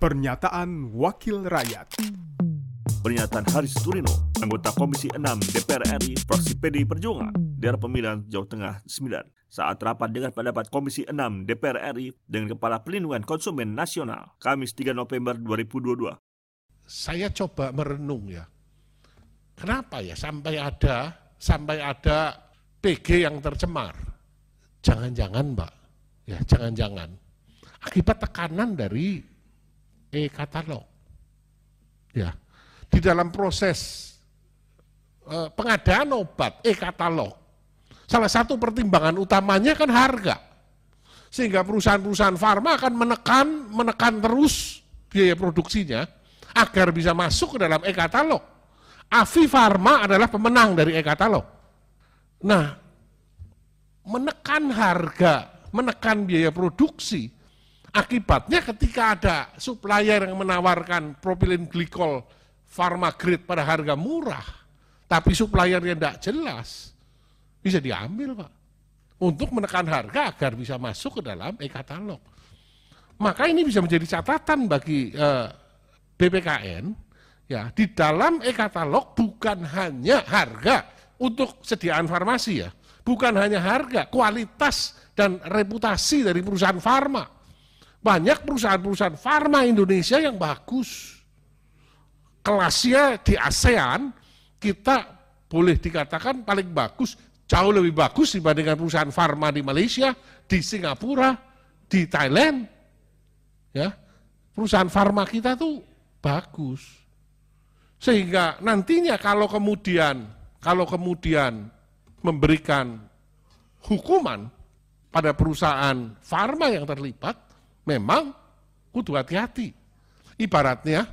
Pernyataan Wakil Rakyat. Pernyataan Haris Turino, anggota Komisi 6 DPR RI, fraksi PDI Perjuangan, daerah pemilihan Jawa Tengah 9, saat rapat dengan pendapat Komisi 6 DPR RI dengan Kepala Pelindungan Konsumen Nasional, Kamis 3 November 2022. Saya coba merenung ya, kenapa ya sampai ada sampai ada PG yang tercemar? Jangan-jangan Mbak, ya jangan-jangan. Akibat tekanan dari e-katalog. Ya, di dalam proses eh, pengadaan obat e-katalog, salah satu pertimbangan utamanya kan harga. Sehingga perusahaan-perusahaan farma akan menekan menekan terus biaya produksinya agar bisa masuk ke dalam e-katalog. Avi Farma adalah pemenang dari e-katalog. Nah, menekan harga, menekan biaya produksi, akibatnya ketika ada supplier yang menawarkan propylene glycol pharma grade pada harga murah, tapi suppliernya tidak jelas, bisa diambil Pak. Untuk menekan harga agar bisa masuk ke dalam e-katalog. Maka ini bisa menjadi catatan bagi eh, BPKN, ya di dalam e-katalog bukan hanya harga untuk sediaan farmasi ya, bukan hanya harga, kualitas dan reputasi dari perusahaan farma. Banyak perusahaan-perusahaan farma Indonesia yang bagus. Kelasnya di ASEAN kita boleh dikatakan paling bagus, jauh lebih bagus dibandingkan perusahaan farma di Malaysia, di Singapura, di Thailand. Ya, perusahaan farma kita tuh bagus. Sehingga nantinya kalau kemudian kalau kemudian memberikan hukuman pada perusahaan farma yang terlibat, memang kudu hati-hati. Ibaratnya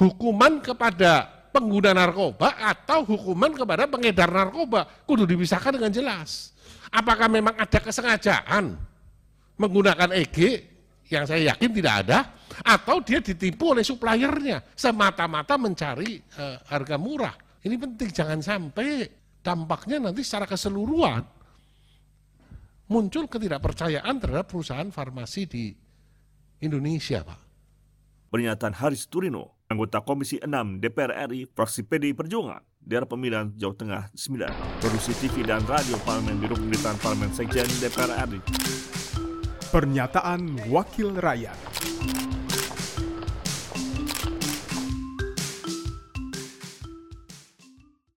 hukuman kepada pengguna narkoba atau hukuman kepada pengedar narkoba kudu dipisahkan dengan jelas. Apakah memang ada kesengajaan menggunakan EG yang saya yakin tidak ada atau dia ditipu oleh suppliernya semata-mata mencari uh, harga murah. Ini penting jangan sampai dampaknya nanti secara keseluruhan muncul ketidakpercayaan terhadap perusahaan farmasi di Indonesia, Pak. Pernyataan Haris Turino, anggota Komisi 6 DPR RI, fraksi PDI Perjuangan, daerah pemilihan Jawa Tengah 9, produksi TV dan radio Parlemen Biro Pemerintahan Parlemen Sekjen DPR RI. Pernyataan Wakil Rakyat